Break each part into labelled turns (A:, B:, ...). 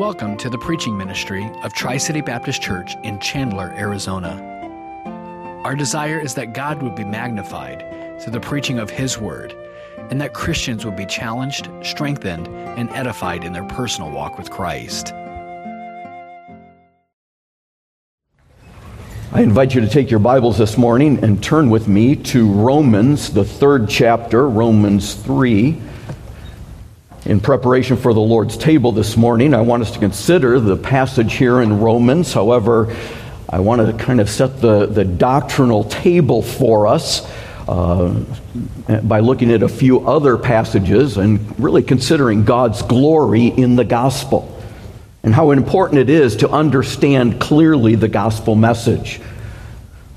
A: Welcome to the preaching ministry of Tri City Baptist Church in Chandler, Arizona. Our desire is that God would be magnified through the preaching of His Word, and that Christians would be challenged, strengthened, and edified in their personal walk with Christ.
B: I invite you to take your Bibles this morning and turn with me to Romans, the third chapter, Romans 3. In preparation for the Lord's table this morning, I want us to consider the passage here in Romans. However, I want to kind of set the, the doctrinal table for us uh, by looking at a few other passages and really considering God's glory in the gospel and how important it is to understand clearly the gospel message.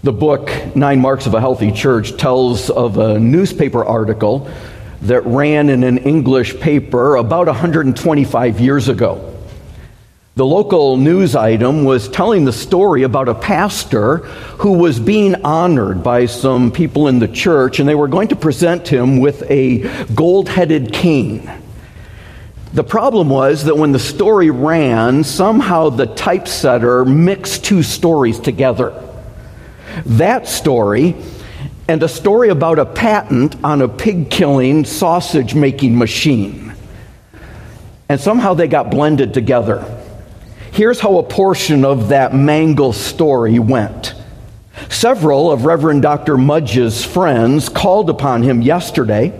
B: The book, Nine Marks of a Healthy Church, tells of a newspaper article that ran in an English paper about 125 years ago. The local news item was telling the story about a pastor who was being honored by some people in the church, and they were going to present him with a gold headed cane. The problem was that when the story ran, somehow the typesetter mixed two stories together. That story and a story about a patent on a pig killing sausage making machine. And somehow they got blended together. Here's how a portion of that mangle story went. Several of Reverend Dr. Mudge's friends called upon him yesterday,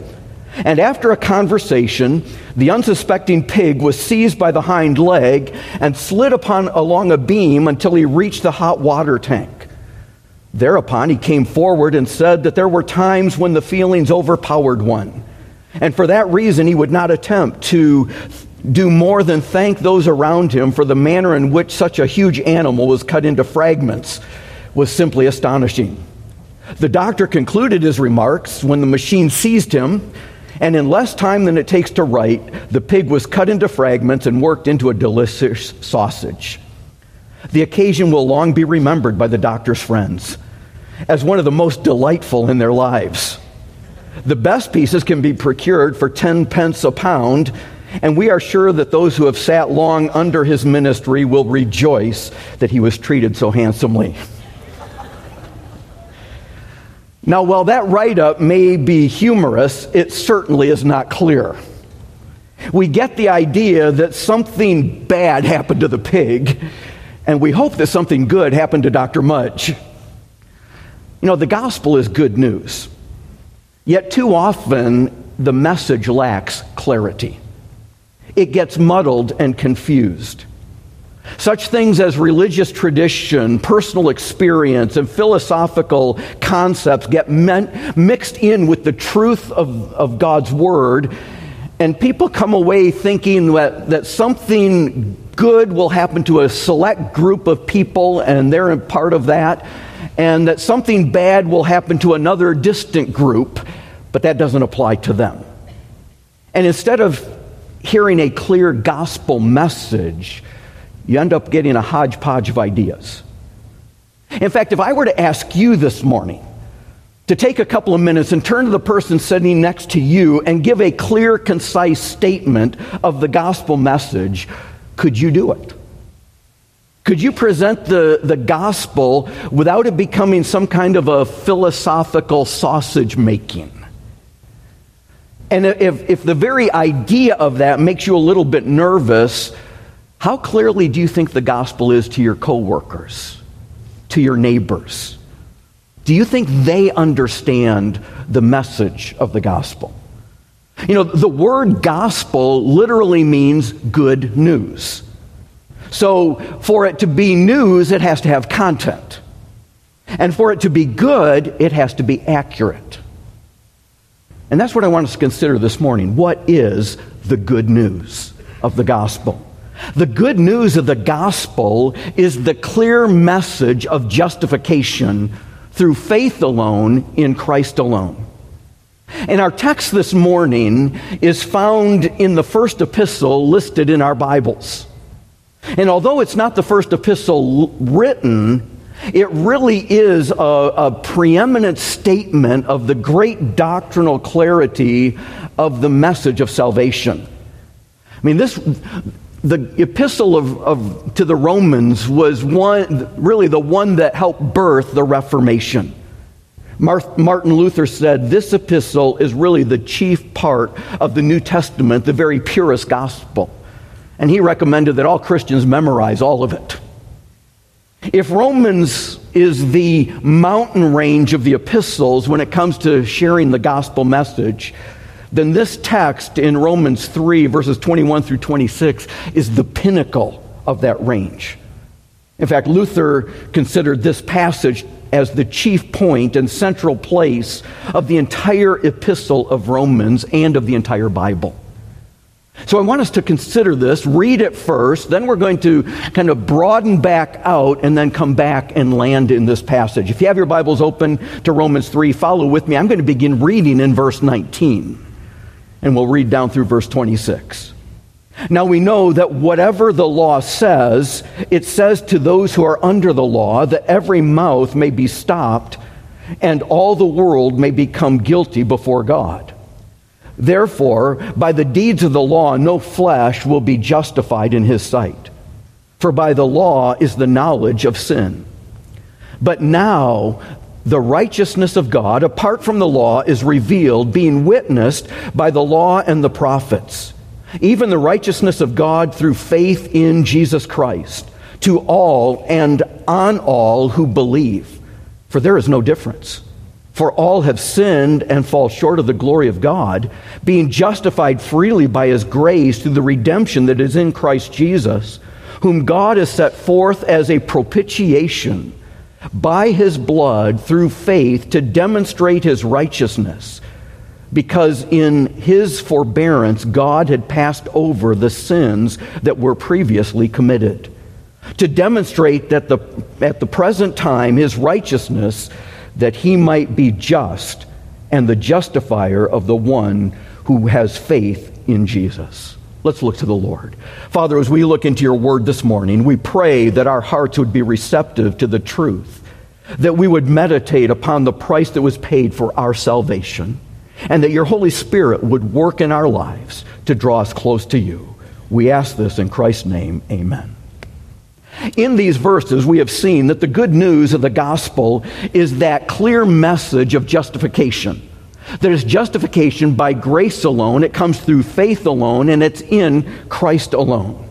B: and after a conversation, the unsuspecting pig was seized by the hind leg and slid upon along a beam until he reached the hot water tank. Thereupon, he came forward and said that there were times when the feelings overpowered one. And for that reason, he would not attempt to do more than thank those around him for the manner in which such a huge animal was cut into fragments was simply astonishing. The doctor concluded his remarks when the machine seized him, and in less time than it takes to write, the pig was cut into fragments and worked into a delicious sausage. The occasion will long be remembered by the doctor's friends as one of the most delightful in their lives. The best pieces can be procured for 10 pence a pound, and we are sure that those who have sat long under his ministry will rejoice that he was treated so handsomely. Now, while that write up may be humorous, it certainly is not clear. We get the idea that something bad happened to the pig, and we hope that something good happened to Dr. Mudge. You know, the gospel is good news. Yet too often, the message lacks clarity. It gets muddled and confused. Such things as religious tradition, personal experience, and philosophical concepts get meant, mixed in with the truth of, of God's Word, and people come away thinking that, that something good will happen to a select group of people, and they're a part of that and that something bad will happen to another distant group, but that doesn't apply to them. And instead of hearing a clear gospel message, you end up getting a hodgepodge of ideas. In fact, if I were to ask you this morning to take a couple of minutes and turn to the person sitting next to you and give a clear, concise statement of the gospel message, could you do it? Could you present the, the gospel without it becoming some kind of a philosophical sausage making? And if, if the very idea of that makes you a little bit nervous, how clearly do you think the gospel is to your coworkers, to your neighbors? Do you think they understand the message of the gospel? You know, the word gospel literally means good news. So, for it to be news, it has to have content. And for it to be good, it has to be accurate. And that's what I want us to consider this morning. What is the good news of the gospel? The good news of the gospel is the clear message of justification through faith alone in Christ alone. And our text this morning is found in the first epistle listed in our Bibles. And although it's not the first epistle written, it really is a, a, preeminent statement of the great doctrinal clarity of the message of salvation. I mean, this, the epistle of, of, to the Romans was one, really the one that helped birth the Reformation. Martin Luther said this epistle is really the chief part of the New Testament, the very purest gospel. And he recommended that all Christians memorize all of it. If Romans is the mountain range of the epistles when it comes to sharing the gospel message, then this text in Romans 3, verses 21 through 26, is the pinnacle of that range. In fact, Luther considered this passage as the chief point and central place of the entire epistle of Romans and of the entire Bible. So I want us to consider this, read it first, then we're going to kind of broaden back out and then come back and land in this passage. If you have your Bibles open to Romans 3, follow with me. I'm going to begin reading in verse 19 and we'll read down through verse 26. Now we know that whatever the law says, it says to those who are under the law that every mouth may be stopped and all the world may become guilty before God. Therefore, by the deeds of the law, no flesh will be justified in his sight. For by the law is the knowledge of sin. But now the righteousness of God, apart from the law, is revealed, being witnessed by the law and the prophets, even the righteousness of God through faith in Jesus Christ, to all and on all who believe. For there is no difference. For all have sinned and fall short of the glory of God, being justified freely by his grace through the redemption that is in Christ Jesus, whom God has set forth as a propitiation by his blood through faith to demonstrate his righteousness, because in his forbearance God had passed over the sins that were previously committed. To demonstrate that the, at the present time his righteousness, that he might be just and the justifier of the one who has faith in Jesus. Let's look to the Lord. Father, as we look into your word this morning, we pray that our hearts would be receptive to the truth, that we would meditate upon the price that was paid for our salvation, and that your Holy Spirit would work in our lives to draw us close to you. We ask this in Christ's name. Amen. In these verses, we have seen that the good news of the gospel is that clear message of justification there's justification by grace alone, it comes through faith alone, and it's in Christ alone.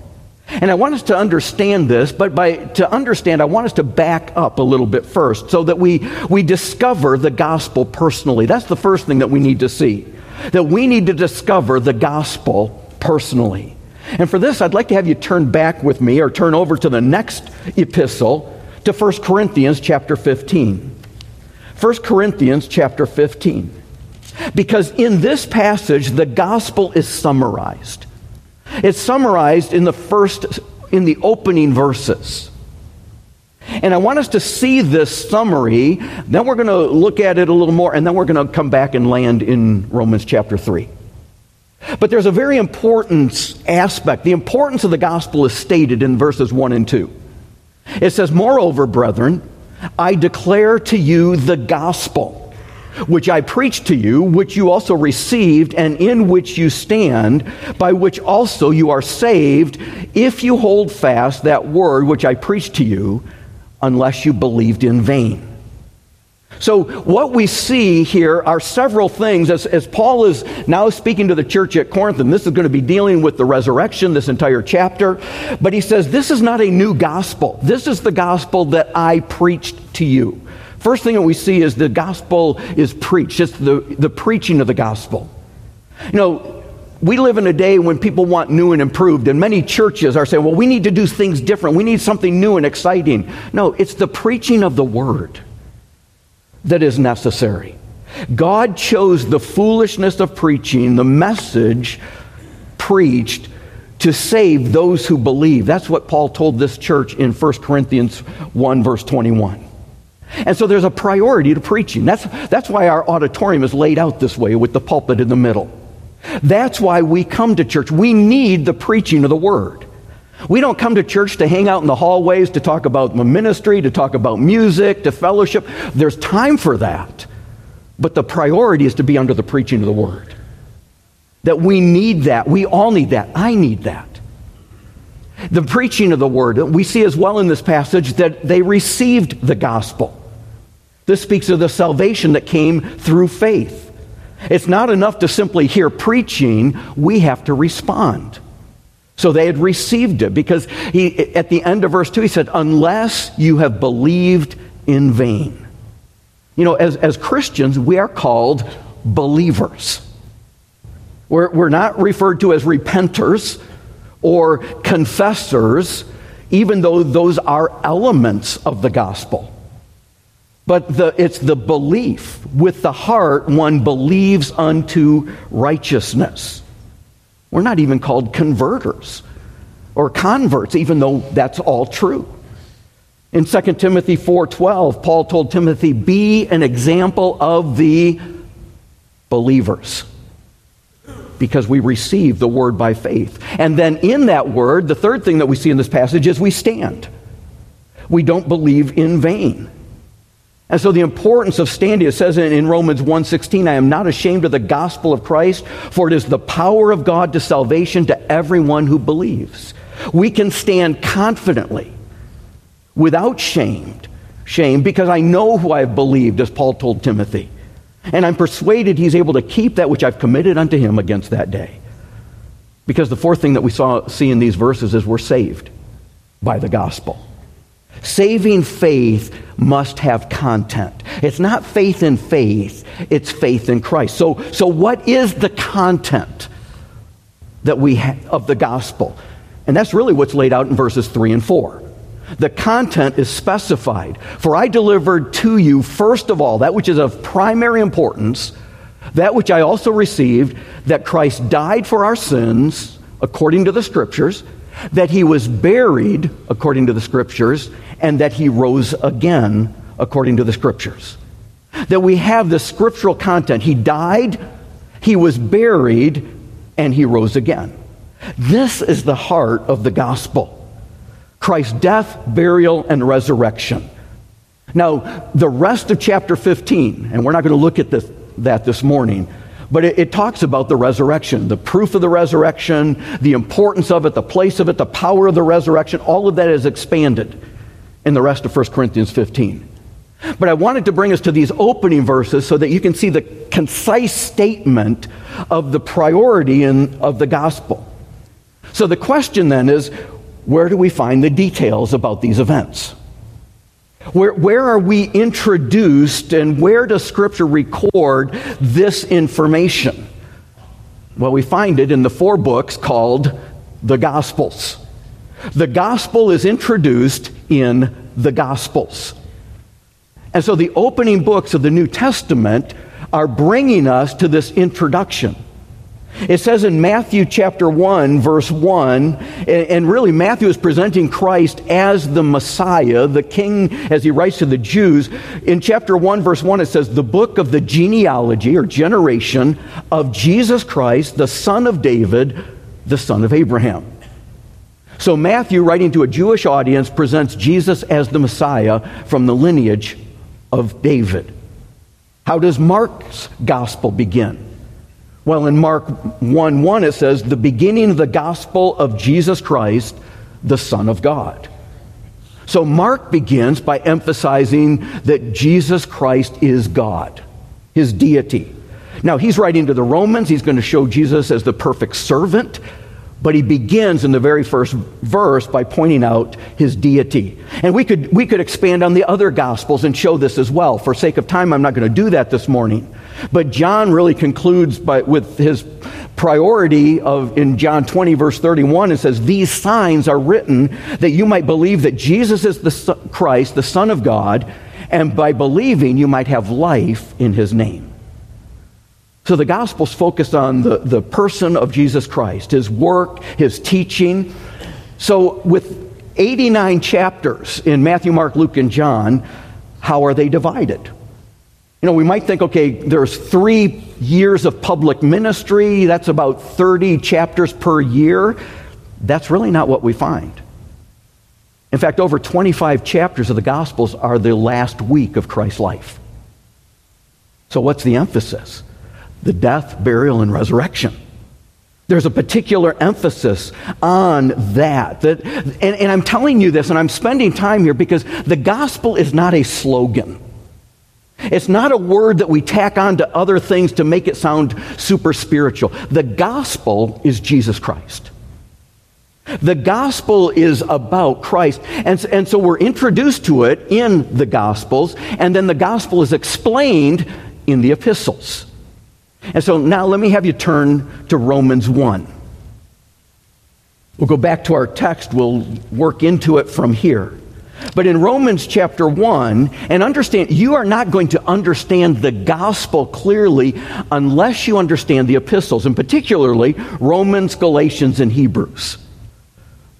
B: And I want us to understand this, but by to understand, I want us to back up a little bit first so that we, we discover the gospel personally. That's the first thing that we need to see. That we need to discover the gospel personally. And for this, I'd like to have you turn back with me or turn over to the next epistle to 1 Corinthians chapter 15. 1 Corinthians chapter 15. Because in this passage, the gospel is summarized. It's summarized in the first, in the opening verses. And I want us to see this summary. Then we're going to look at it a little more, and then we're going to come back and land in Romans chapter 3. But there's a very important aspect. The importance of the gospel is stated in verses 1 and 2. It says, Moreover, brethren, I declare to you the gospel which I preached to you, which you also received, and in which you stand, by which also you are saved, if you hold fast that word which I preached to you, unless you believed in vain. So, what we see here are several things as, as Paul is now speaking to the church at Corinth, and this is going to be dealing with the resurrection, this entire chapter. But he says, This is not a new gospel. This is the gospel that I preached to you. First thing that we see is the gospel is preached. It's the, the preaching of the gospel. You know, we live in a day when people want new and improved, and many churches are saying, well, we need to do things different. We need something new and exciting. No, it's the preaching of the word that is necessary. God chose the foolishness of preaching, the message preached to save those who believe. That's what Paul told this church in 1 Corinthians 1, verse 21. And so there's a priority to preaching. That's, that's why our auditorium is laid out this way with the pulpit in the middle. That's why we come to church. We need the preaching of the word. We don't come to church to hang out in the hallways, to talk about ministry, to talk about music, to fellowship. There's time for that. But the priority is to be under the preaching of the word. That we need that. We all need that. I need that. The preaching of the word, we see as well in this passage that they received the gospel. This speaks of the salvation that came through faith. It's not enough to simply hear preaching, we have to respond. So they had received it because he, at the end of verse 2, he said, Unless you have believed in vain. You know, as, as Christians, we are called believers. We're, we're not referred to as repenters or confessors, even though those are elements of the gospel. But the, it's the belief. With the heart, one believes unto righteousness. We're not even called converters or converts, even though that's all true. In 2 Timothy 4:12, Paul told Timothy, "Be an example of the believers." Because we receive the word by faith. And then in that word, the third thing that we see in this passage is we stand. We don't believe in vain. And so the importance of standing, it says in, Romans 1.16, I am not ashamed of the gospel of Christ, for it is the power of God to salvation to everyone who believes. We can stand confidently, without shame, shame, because I know who I have believed, as Paul told Timothy. And I'm persuaded he's able to keep that which I've committed unto him against that day. Because the fourth thing that we saw, see in these verses is we're saved by the gospel. Saving faith must have content. It's not faith in faith, it's faith in Christ. So, so what is the content that we have of the gospel? And that's really what's laid out in verses 3 and 4. The content is specified. For I delivered to you, first of all, that which is of primary importance, that which I also received, that Christ died for our sins, according to the Scriptures, that he was buried, according to the Scriptures, and that he rose again according to the scriptures. That we have the scriptural content. He died, he was buried, and he rose again. This is the heart of the gospel Christ's death, burial, and resurrection. Now, the rest of chapter 15, and we're not going to look at this, that this morning, but it, it, talks about the resurrection, the proof of the resurrection, the importance of it, the place of it, the power of the resurrection. All of that is expanded in the rest of 1 Corinthians 15. But I wanted to bring us to these opening verses so that you can see the concise statement of the priority in, of the gospel. So the question then is where do we find the details about these events? Where, where are we introduced and where does Scripture record this information? Well, we find it in the four books called the Gospels. The gospel is introduced in the gospels. And so the opening books of the New Testament are bringing us to this introduction. It says in Matthew chapter 1, verse 1, and really Matthew is presenting Christ as the Messiah, the King, as he writes to the Jews. In chapter 1, verse 1, it says, The book of the genealogy or generation of Jesus Christ, the son of David, the son of Abraham. So Matthew, writing to a Jewish audience, presents Jesus as the Messiah from the lineage of David. How does Mark's gospel begin? Well, in Mark 1 1, it says, the beginning of the gospel of Jesus Christ, the Son of God. So Mark begins by emphasizing that Jesus Christ is God, his deity. Now, he's writing to the Romans. He's going to show Jesus as the perfect servant, but he begins in the very first verse by pointing out his deity. And we could, we could expand on the other gospels and show this as well. For sake of time, I'm not going to do that this morning. But John really concludes by, with his priority of in John 20 verse 31 it says these signs are written that you might believe that Jesus is the Christ the son of God and by believing you might have life in his name. So the Gospels focus on the, the person of Jesus Christ, his work, his teaching. So with 89 chapters in Matthew, Mark, Luke, and John, how are they divided? You know, we might think, okay, there's three years of public ministry, that's about 30 chapters per year. That's really not what we find. In fact, over 25 chapters of the Gospels are the last week of Christ's life. So, what's the emphasis? The death, burial, and resurrection. There's a particular emphasis on that. that and, and I'm telling you this, and I'm spending time here because the gospel is not a slogan. It's not a word that we tack on to other things to make it sound super spiritual. The gospel is Jesus Christ. The gospel is about Christ. And, and so we're introduced to it in the gospels, and then the gospel is explained in the epistles. And so now let me have you turn to Romans 1. We'll go back to our text, we'll work into it from here. But in Romans chapter 1, and understand, you are not going to understand the gospel clearly unless you understand the epistles, and particularly Romans, Galatians, and Hebrews.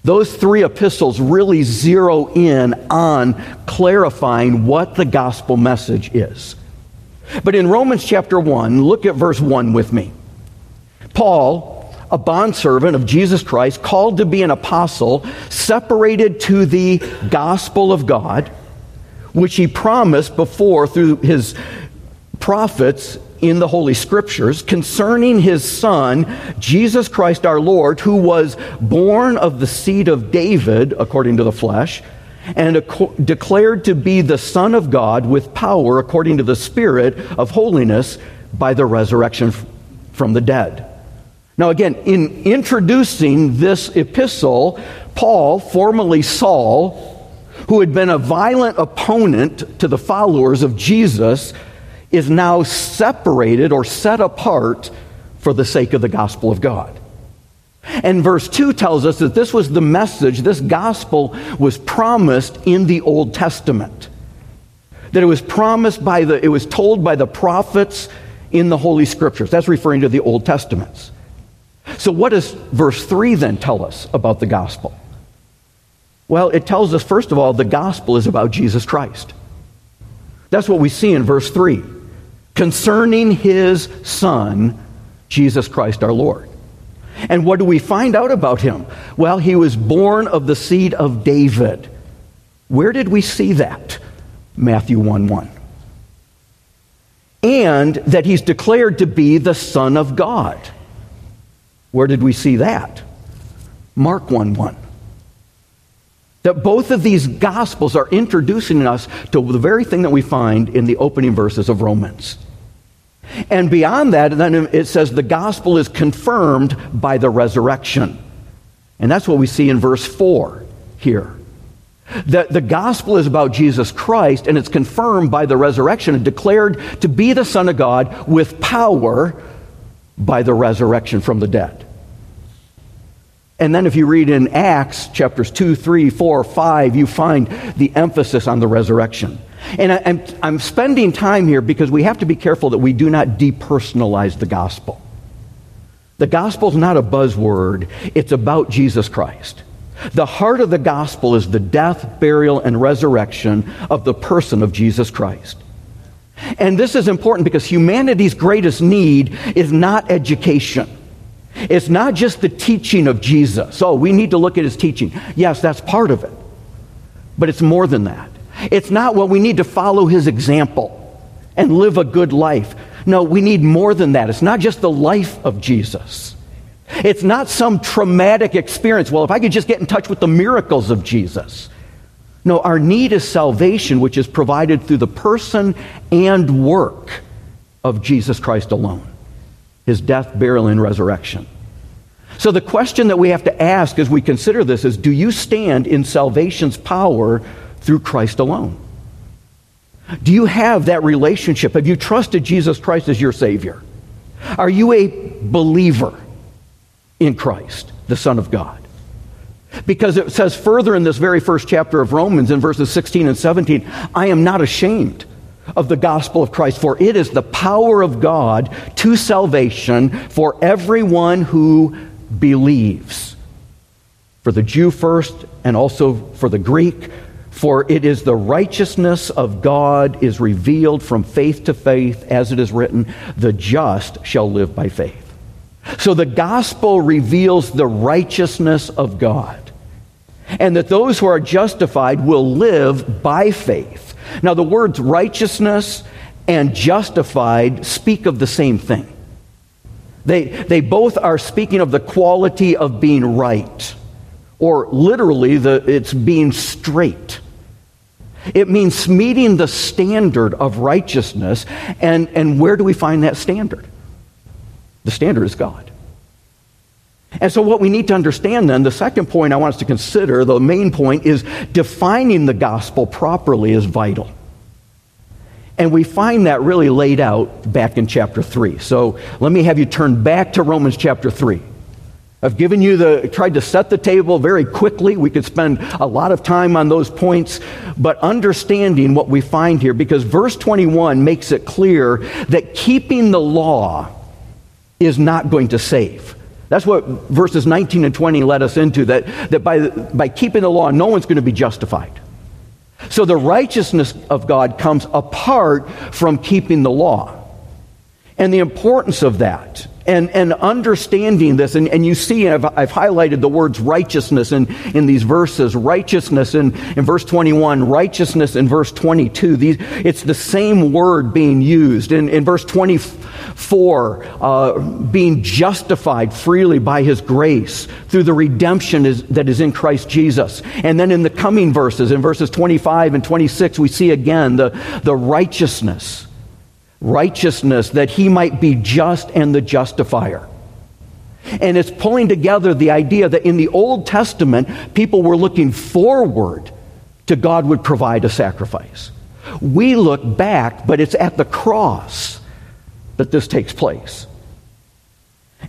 B: Those three epistles really zero in on clarifying what the gospel message is. But in Romans chapter 1, look at verse 1 with me. Paul, a bondservant of Jesus Christ, called to be an apostle, separated to the gospel of God, which he promised before through his prophets in the Holy Scriptures concerning his Son, Jesus Christ our Lord, who was born of the seed of David, according to the flesh, and declared to be the Son of God with power, according to the Spirit of holiness, by the resurrection from the dead. Now, again, in introducing this epistle, Paul, formerly Saul, who had been a violent opponent to the followers of Jesus, is now separated or set apart for the sake of the gospel of God. And verse 2 tells us that this was the message, this gospel was promised in the Old Testament. That it was promised by the, it was told by the prophets in the Holy Scriptures. That's referring to the Old Testaments. So, what does verse 3 then tell us about the gospel? Well, it tells us, first of all, the gospel is about Jesus Christ. That's what we see in verse 3 concerning his son, Jesus Christ our Lord. And what do we find out about him? Well, he was born of the seed of David. Where did we see that? Matthew 1 1. And that he's declared to be the Son of God. Where did we see that? Mark 1 1. That both of these gospels are introducing us to the very thing that we find in the opening verses of Romans. And beyond that, then it says the gospel is confirmed by the resurrection. And that's what we see in verse 4 here. That the gospel is about Jesus Christ, and it's confirmed by the resurrection and declared to be the Son of God with power by the resurrection from the dead. And then if you read in Acts chapters 2, 3, 4, 5, you find the emphasis on the resurrection. And I, am I'm, I'm spending time here because we have to be careful that we do not depersonalize the gospel. The gospel is not a buzzword, it's about Jesus Christ. The heart of the gospel is the death, burial, and resurrection of the person of Jesus Christ. And this is important because humanity's greatest need is not education. It's not just the teaching of Jesus. Oh, we need to look at his teaching. Yes, that's part of it. But it's more than that. It's not, well, we need to follow his example and live a good life. No, we need more than that. It's not just the life of Jesus. It's not some traumatic experience. Well, if I could just get in touch with the miracles of Jesus. No, our need is salvation, which is provided through the person and work of Jesus Christ alone his death, burial, and resurrection. So, the question that we have to ask as we consider this is Do you stand in salvation's power through Christ alone? Do you have that relationship? Have you trusted Jesus Christ as your Savior? Are you a believer in Christ, the Son of God? Because it says further in this very first chapter of Romans, in verses 16 and 17, I am not ashamed of the gospel of Christ, for it is the power of God to salvation for everyone who believes. For the Jew first, and also for the Greek, for it is the righteousness of God is revealed from faith to faith, as it is written, the just shall live by faith. So the gospel reveals the righteousness of God, and that those who are justified will live by faith. Now, the words righteousness and justified speak of the same thing. They, they both are speaking of the quality of being right, or literally, the, it's being straight. It means meeting the standard of righteousness. And, and where do we find that standard? The standard is God. And so, what we need to understand then, the second point I want us to consider, the main point, is defining the gospel properly is vital. And we find that really laid out back in chapter 3. So, let me have you turn back to Romans chapter 3. I've given you the, tried to set the table very quickly. We could spend a lot of time on those points, but understanding what we find here, because verse 21 makes it clear that keeping the law is not going to save. That's what verses 19 and 20 led us into, that, that by, by keeping the law, no one's going to be justified. So the righteousness of God comes apart from keeping the law. And the importance of that and, and understanding this, and, and you see, I've, I've highlighted the words righteousness in, in these verses righteousness in, in verse 21, righteousness in verse 22. These, it's the same word being used. In, in verse 24, uh, being justified freely by his grace through the redemption is, that is in Christ Jesus. And then in the coming verses, in verses 25 and 26, we see again the, the righteousness righteousness, that he might be just and the justifier. And it's pulling together the idea that in the Old Testament, people were looking forward to God would provide a sacrifice. We look back, but it's at the cross that this takes place.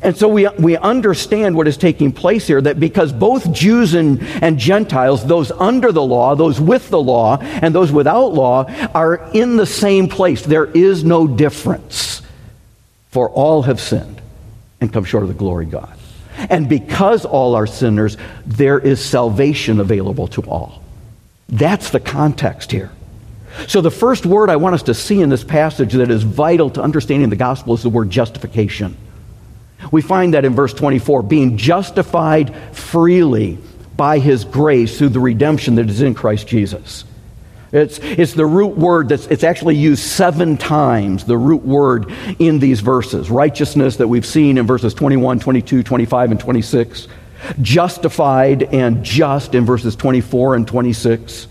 B: And so we, we understand what is taking place here that because both Jews and, and Gentiles, those under the law, those with the law, and those without law, are in the same place. There is no difference. For all have sinned and come short of the glory of God. And because all are sinners, there is salvation available to all. That's the context here. So, the first word I want us to see in this passage that is vital to understanding the gospel is the word justification. We find that in verse 24 being justified freely by his grace through the redemption that is in Christ Jesus. It's, it's the root word that's it's actually used seven times, the root word in these verses. Righteousness that we've seen in verses 21, 22, 25, and 26. Justified and just in verses 24 and 26.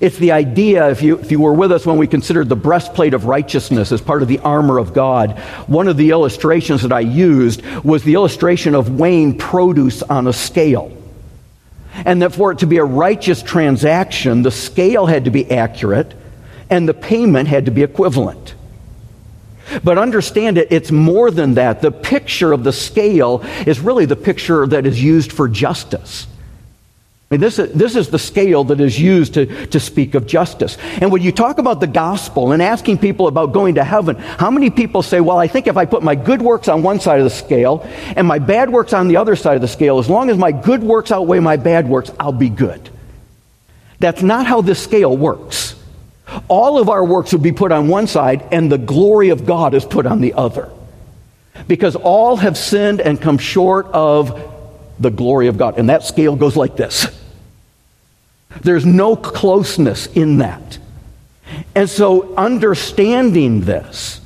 B: It's the idea, if you, if you were with us when we considered the breastplate of righteousness as part of the armor of God, one of the illustrations that I used was the illustration of weighing produce on a scale. And that for it to be a righteous transaction, the scale had to be accurate and the payment had to be equivalent. But understand it, it's more than that. The picture of the scale is really the picture that is used for justice. I mean, this, is, this is the scale that is used to, to speak of justice. And when you talk about the gospel and asking people about going to heaven, how many people say, Well, I think if I put my good works on one side of the scale and my bad works on the other side of the scale, as long as my good works outweigh my bad works, I'll be good? That's not how this scale works. All of our works would be put on one side, and the glory of God is put on the other. Because all have sinned and come short of the glory of God. And that scale goes like this. There's no closeness in that. And so, understanding this,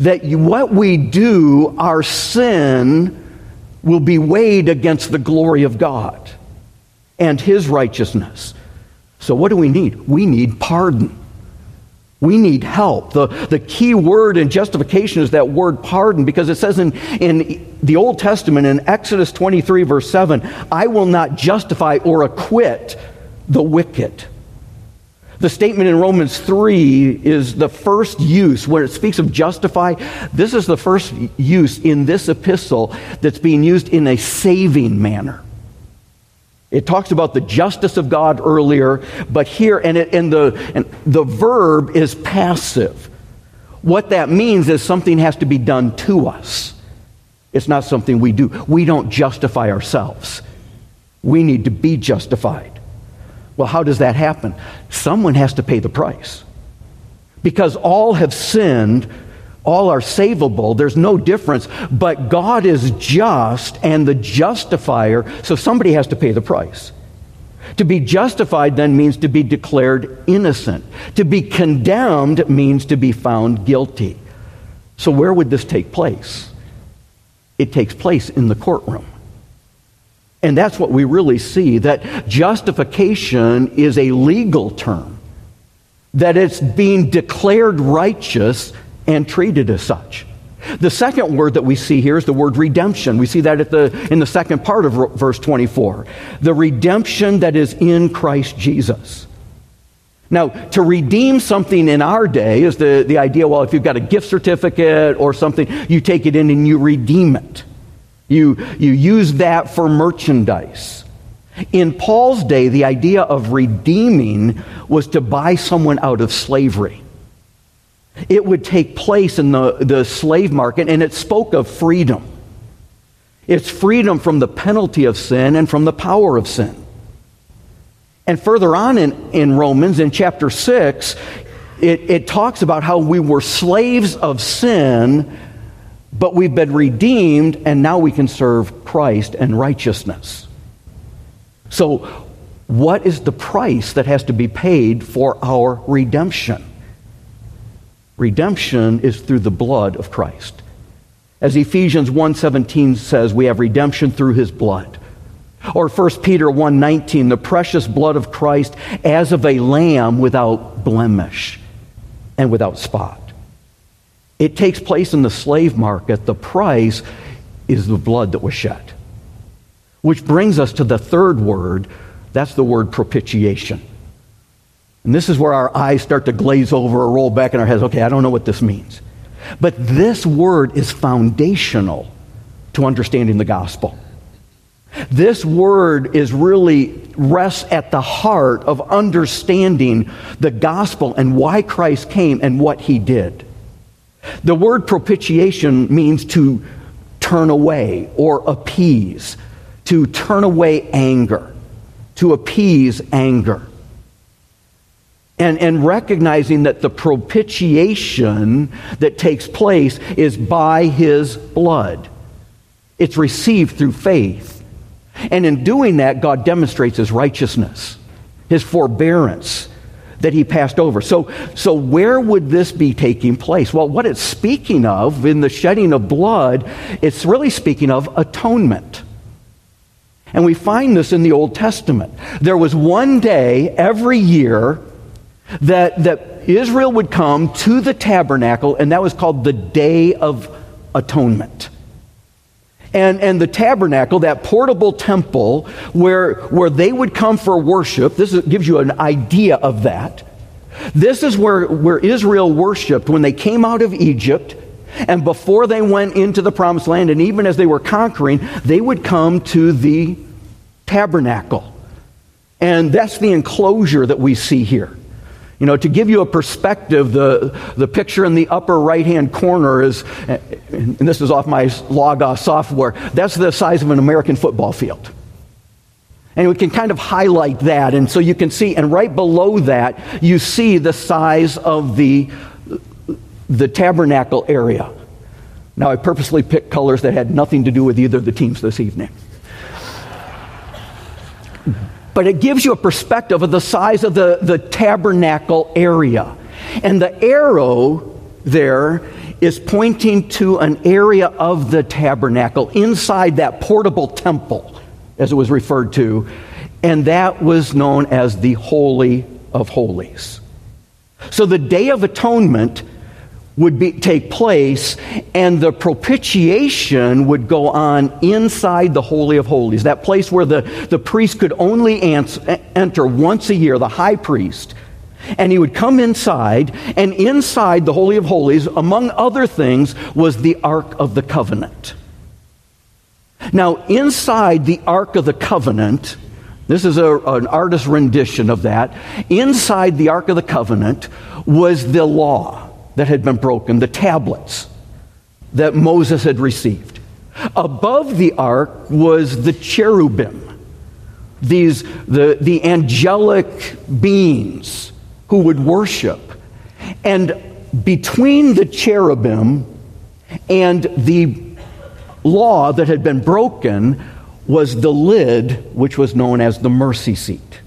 B: that what we do, our sin, will be weighed against the glory of God and His righteousness. So, what do we need? We need pardon. We need help. The, the key word in justification is that word pardon because it says in, in the Old Testament, in Exodus 23, verse 7, I will not justify or acquit the wicked. The statement in Romans 3 is the first use, when it speaks of justify, this is the first use in this epistle that's being used in a saving manner. It talks about the justice of God earlier, but here, and, it, and, the, and the verb is passive. What that means is something has to be done to us. It's not something we do. We don't justify ourselves. We need to be justified. Well, how does that happen? Someone has to pay the price. Because all have sinned, all are savable, there's no difference, but God is just and the justifier, so somebody has to pay the price. To be justified then means to be declared innocent. To be condemned means to be found guilty. So, where would this take place? It takes place in the courtroom. And that's what we really see that justification is a legal term, that it's being declared righteous and treated as such. The second word that we see here is the word redemption. We see that at the, in the second part of verse 24. The redemption that is in Christ Jesus. Now, to redeem something in our day is the, the idea well, if you've got a gift certificate or something, you take it in and you redeem it. You, you use that for merchandise. In Paul's day, the idea of redeeming was to buy someone out of slavery. It would take place in the, the slave market, and it spoke of freedom. It's freedom from the penalty of sin and from the power of sin. And further on in, in Romans, in chapter 6, it, it talks about how we were slaves of sin, but we've been redeemed, and now we can serve Christ and righteousness. So, what is the price that has to be paid for our redemption? Redemption is through the blood of Christ. As Ephesians 1:17 says, we have redemption through his blood. Or 1 Peter 1:19, the precious blood of Christ as of a lamb without blemish and without spot. It takes place in the slave market. The price is the blood that was shed. Which brings us to the third word, that's the word propitiation. And this is where our eyes start to glaze over or roll back in our heads. Okay, I don't know what this means. But this word is foundational to understanding the gospel. This word is really rests at the heart of understanding the gospel and why Christ came and what he did. The word propitiation means to turn away or appease, to turn away anger, to appease anger and, and recognizing that the propitiation that takes place is by his blood. It's received through faith. And in doing that, God demonstrates his righteousness, his forbearance that he passed over. So, so where would this be taking place? Well, what it's speaking of in the shedding of blood, it's really speaking of atonement. And we find this in the Old Testament. There was one day every year that, that Israel would come to the tabernacle, and that was called the Day of Atonement. And, and the tabernacle, that portable temple where, where they would come for worship, this is, gives you an idea of that. This is where, where Israel worshiped when they came out of Egypt and before they went into the promised land, and even as they were conquering, they would come to the tabernacle. And that's the enclosure that we see here. You know, to give you a perspective, the, the picture in the upper right hand corner is, and this is off my Logos uh, software, that's the size of an American football field. And we can kind of highlight that. And so you can see, and right below that, you see the size of the, the tabernacle area. Now, I purposely picked colors that had nothing to do with either of the teams this evening but it gives you a perspective of the size of the, the tabernacle area. And the arrow there is pointing to an area of the tabernacle inside that portable temple, as it was referred to, and that was known as the Holy of Holies. So the Day of Atonement would be, take place, and the propitiation would go on inside the Holy of Holies, that place where the, the priest could only answer, enter once a year, the high priest. And he would come inside, and inside the Holy of Holies, among other things, was the Ark of the Covenant. Now, inside the Ark of the Covenant, this is a, an artist's rendition of that. Inside the Ark of the Covenant was the law that had been broken, the tablets that Moses had received. Above the ark was the cherubim, these, the, the angelic beings who would worship. And between the cherubim and the law that had been broken was the lid, which was known as the mercy seat.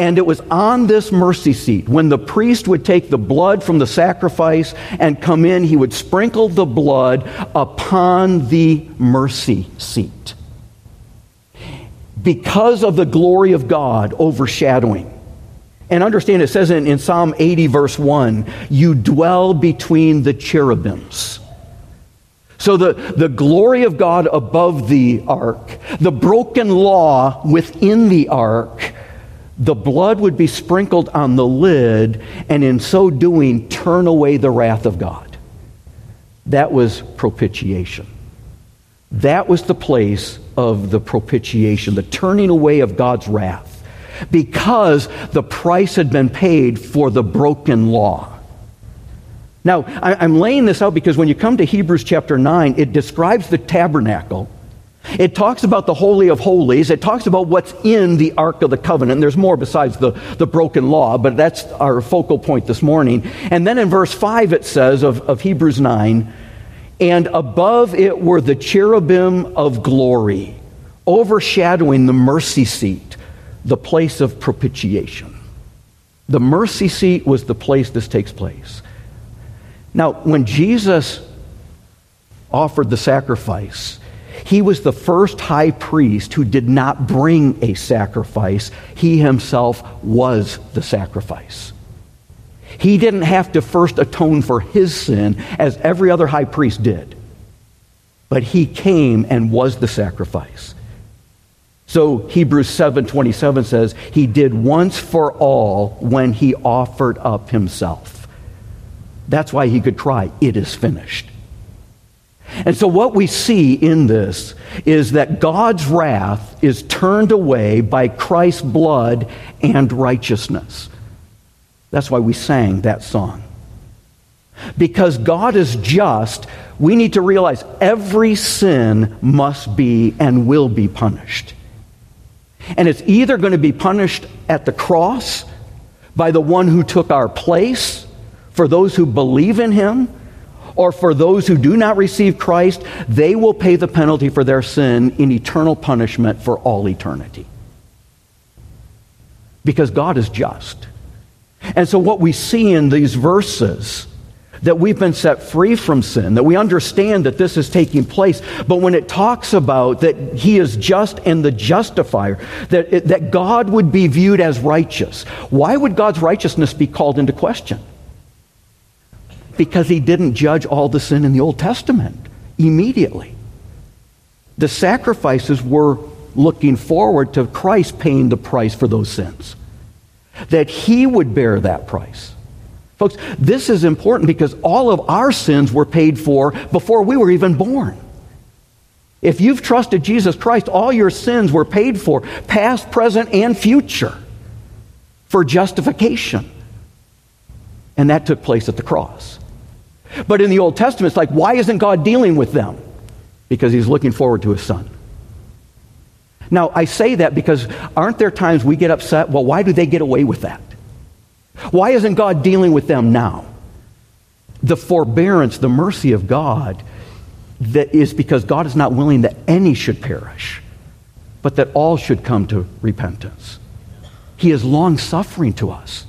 B: And it was on this mercy seat when the priest would take the blood from the sacrifice and come in, he would sprinkle the blood upon the mercy seat. Because of the glory of God overshadowing. And understand it says in, in Psalm 80, verse 1, you dwell between the cherubims. So the, the glory of God above the ark, the broken law within the ark, the blood would be sprinkled on the lid, and in so doing, turn away the wrath of God. That was propitiation. That was the place of the propitiation, the turning away of God's wrath because the price had been paid for the broken law. Now, I'm laying this out because when you come to Hebrews chapter 9, it describes the tabernacle. It talks about the Holy of Holies. It talks about what's in the Ark of the Covenant. There's more besides the, the broken law, but that's our focal point this morning. And then in verse 5, it says of, of Hebrews 9, and above it were the cherubim of glory, overshadowing the mercy seat the place of propitiation. The mercy seat was the place this takes place. Now, when Jesus offered the sacrifice, he was the first high priest who did not bring a sacrifice. He himself was the sacrifice. He didn't have to first atone for his sin as every other high priest did. But he came and was the sacrifice. So Hebrews 7:27 says, "He did once for all when he offered up himself." That's why he could cry, "It is finished." And so what we see in this is that God's wrath is turned away by Christ's blood and righteousness. That's why we sang that song. Because God is just, we need to realize every sin must be and will be punished. And it's either going to be punished at the cross by the one who took our place for those who believe in him, or for those who do not receive Christ, they will pay the penalty for their sin in eternal punishment for all eternity. Because God is just. And so, what we see in these verses that we've been set free from sin, that we understand that this is taking place. But when it talks about that He is just and the justifier, that, that God would be viewed as righteous, why would God's righteousness be called into question? Because He didn't judge all the sin in the Old Testament immediately. The sacrifices were looking forward to Christ paying the price for those sins, that He would bear that price. Folks, this is important because all of our sins were paid for before we were even born. If you've trusted Jesus Christ, all your sins were paid for, past, present, and future, for justification. And that took place at the cross. But in the Old Testament, it's like, why isn't God dealing with them? Because he's looking forward to his son. Now, I say that because aren't there times we get upset? Well, why do they get away with that? Why isn't God dealing with them now? The forbearance, the mercy of God that is because God is not willing that any should perish, but that all should come to repentance. He is long suffering to us.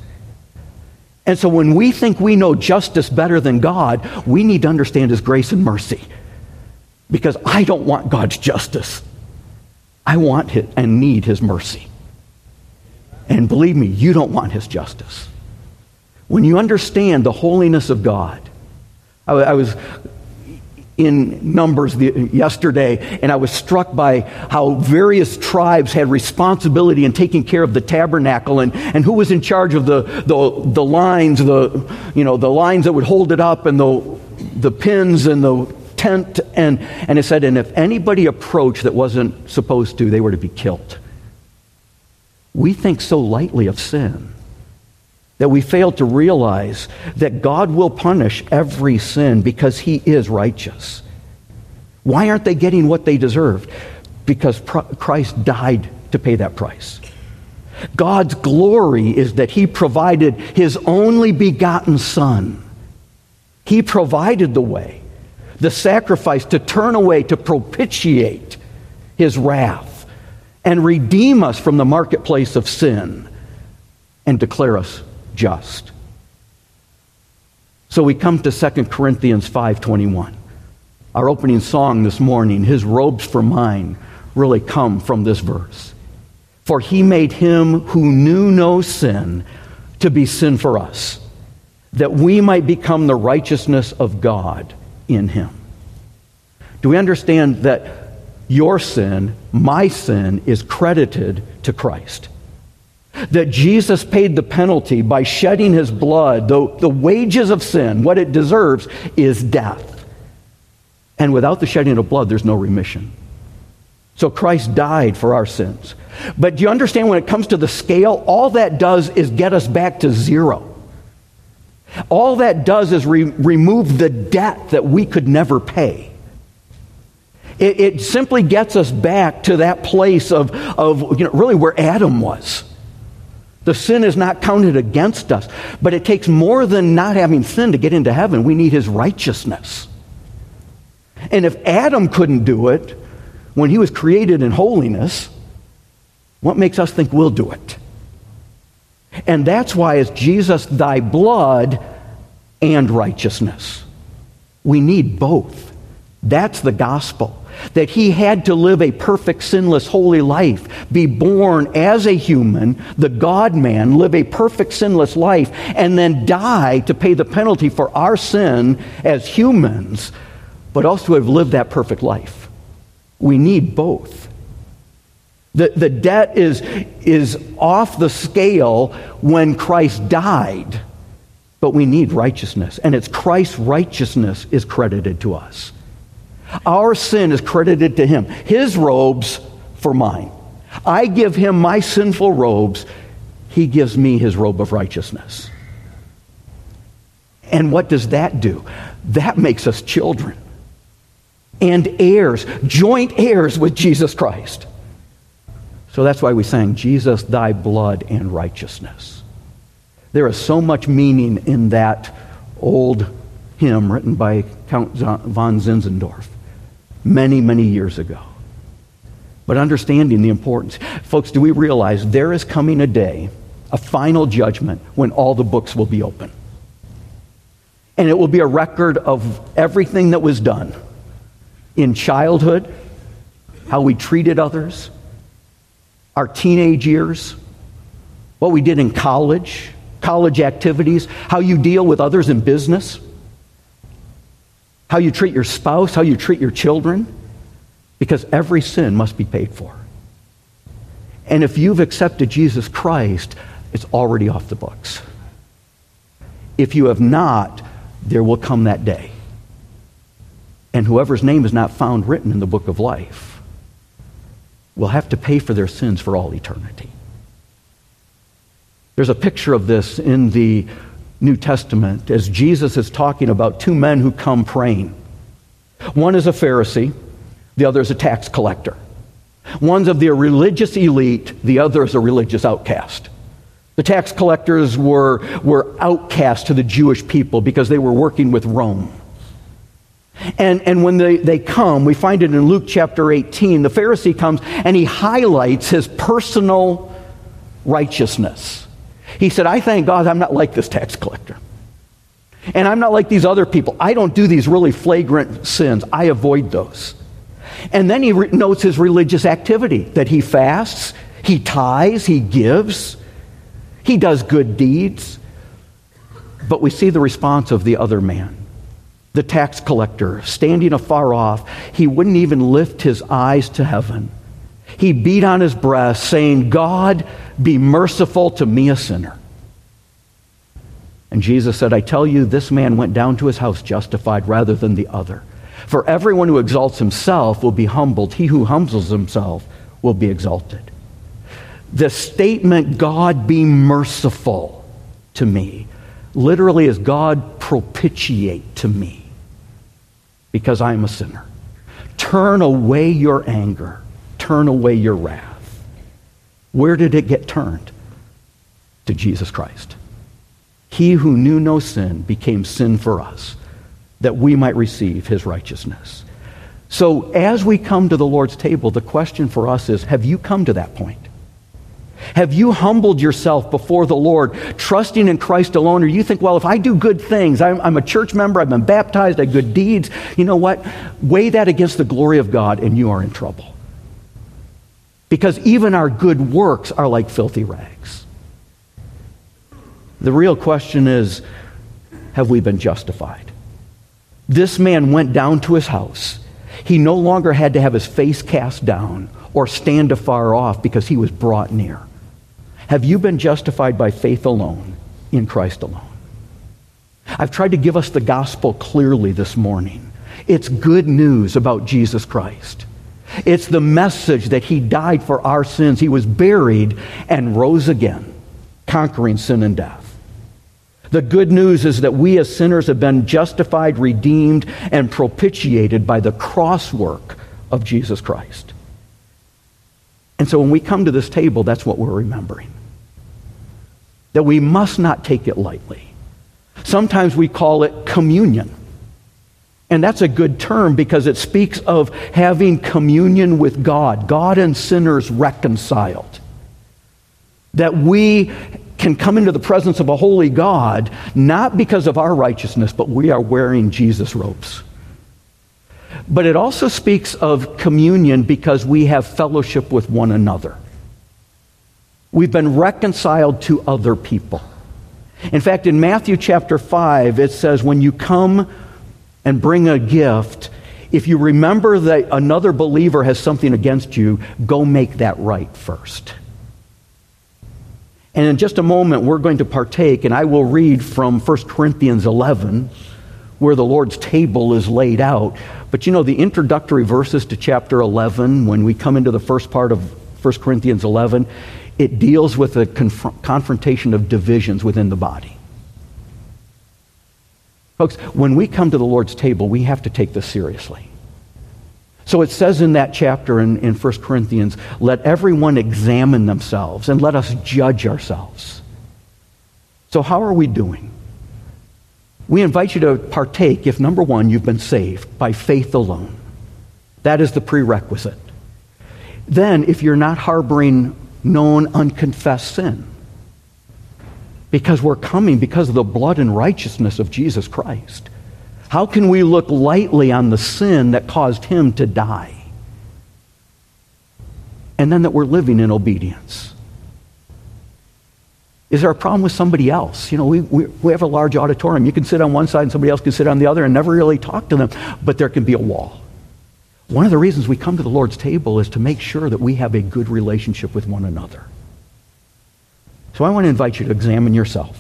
B: And so when we think we know justice better than God, we need to understand His grace and mercy. Because I don't want God's justice. I want it and need His mercy. And believe me, you don't want His justice. When you understand the holiness of God, I, I was in Numbers the, yesterday, and I was struck by how various tribes had responsibility in taking care of the tabernacle and, and who was in charge of the, the, the lines, the, you know, the lines that would hold it up and the, the pins and the tent. And, and it said, and if anybody approached that wasn't supposed to, they were to be killed. We think so lightly of sin that we fail to realize that God will punish every sin because he is righteous. Why aren't they getting what they deserved? Because Christ died to pay that price. God's glory is that he provided his only begotten Son. He provided the way, the sacrifice to turn away, to propitiate his wrath and redeem us from the marketplace of sin and declare us just. So we come to 2 Corinthians 5:21. Our opening song this morning, his robes for mine, really come from this verse. For he made him who knew no sin to be sin for us, that we might become the righteousness of God in him. Do we understand that your sin, my sin, is credited to Christ? That Jesus paid the penalty by shedding his blood. The, the wages of sin, what it deserves, is death. And without the shedding of blood, there's no remission. So Christ died for our sins. But do you understand when it comes to the scale, all that does is get us back to zero. All that does is re- remove the debt that we could never pay. It, it, simply gets us back to that place of, of you know, really where Adam was. The sin is not counted against us, but it takes more than not having sin to get into heaven. We need his righteousness. And if Adam couldn't do it when he was created in holiness, what makes us think we'll do it? And that's why it's Jesus, thy blood, and righteousness. We need both. That's the gospel. That he had to live a perfect, sinless, holy life, be born as a human, the God man, live a perfect, sinless life, and then die to pay the penalty for our sin as humans, but also have lived that perfect life. We need both. The, the debt is, is off the scale when Christ died, but we need righteousness. And it's Christ's righteousness is credited to us. Our sin is credited to him. His robes for mine. I give him my sinful robes. He gives me his robe of righteousness. And what does that do? That makes us children and heirs, joint heirs with Jesus Christ. So that's why we sang, Jesus, thy blood and righteousness. There is so much meaning in that old hymn written by Count von Zinzendorf many, many years ago. But understanding the importance. Folks, do we realize there is coming a day, a final judgment, when all the books will be open? And it will be a record of everything that was done in childhood, how we treated others, our teenage years, what we did in college, college activities, how you deal with others in business, how you treat your spouse, how you treat your children, because every sin must be paid for. And if you've accepted Jesus Christ, it's already off the books. If you have not, there will come that day. And whoever's name is not found written in the book of life will have to pay for their sins for all eternity. There's a picture of this in the New Testament as Jesus is talking about two men who come praying. One is a Pharisee, the other is a tax collector. One's of the religious elite, the other is a religious outcast. The tax collectors were, were outcast to the Jewish people because they were working with Rome. And, and when they, they come, we find it in Luke chapter 18, the Pharisee comes and he highlights his personal righteousness. He said, I thank God I'm not like this tax collector. And I'm not like these other people. I don't do these really flagrant sins, I avoid those. And then he re- notes his religious activity that he fasts, he tithes, he gives, he does good deeds. But we see the response of the other man the tax collector, standing afar off, he wouldn't even lift his eyes to heaven. He beat on his breast, saying, God, be merciful to me, a sinner. And Jesus said, I tell you, this man went down to his house justified rather than the other. For everyone who exalts himself will be humbled, he who humbles himself will be exalted. The statement, God be merciful to me, literally is God propitiate to me because I am a sinner. Turn away your anger, turn away your wrath. Where did it get turned? To Jesus Christ. He who knew no sin became sin for us, that we might receive his righteousness. So, as we come to the Lord's table, the question for us is have you come to that point? Have you humbled yourself before the Lord, trusting in Christ alone? Or you think, well, if I do good things, I'm, I'm, a church member, I've been baptized, I have good deeds, you know what? Weigh that against the glory of God, and you are in trouble. Because even our good works are like filthy rags. The real question is have we been justified? This man went down to his house. He no longer had to have his face cast down or stand afar off because he was brought near. Have you been justified by faith alone in Christ alone? I've tried to give us the gospel clearly this morning. It's good news about Jesus Christ. It's the message that he died for our sins. He was buried and rose again, conquering sin and death. The good news is that we as sinners have been justified, redeemed, and propitiated by the cross work of Jesus Christ. And so when we come to this table, that's what we're remembering. That we must not take it lightly. Sometimes we call it communion. And that's a good term because it speaks of having communion with God, God and sinners reconciled. That we can come into the presence of a holy God not because of our righteousness, but we are wearing Jesus' robes. But it also speaks of communion because we have fellowship with one another. We've been reconciled to other people. In fact, in Matthew chapter 5, it says, When you come and bring a gift, if you remember that another believer has something against you, go make that right first. And in just a moment, we're going to partake, and I will read from 1 Corinthians 11, where the Lord's table is laid out. But you know, the introductory verses to chapter 11, when we come into the first part of 1 Corinthians 11, it deals with the conf- confrontation of divisions within the body. Folks, when we come to the Lord's table, we have to take this seriously. So it says in that chapter in, in 1 Corinthians, let everyone examine themselves and let us judge ourselves. So, how are we doing? We invite you to partake if, number one, you've been saved by faith alone. That is the prerequisite. Then, if you're not harboring known unconfessed sin, because we're coming because of the blood and righteousness of Jesus Christ. How can we look lightly on the sin that caused him to die? And then that we're living in obedience. Is there a problem with somebody else? You know, we, we, we have a large auditorium. You can sit on one side and somebody else can sit on the other and never really talk to them, but there can be a wall. One of the reasons we come to the Lord's table is to make sure that we have a good relationship with one another. So I want to invite you to examine yourself.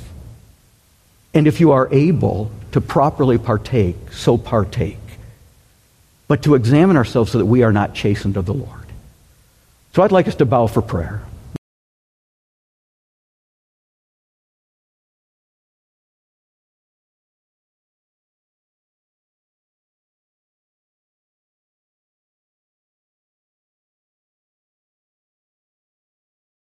B: And if you are able to properly partake, so partake. But to examine ourselves so that we are not chastened of the Lord. So I'd like us to bow for prayer.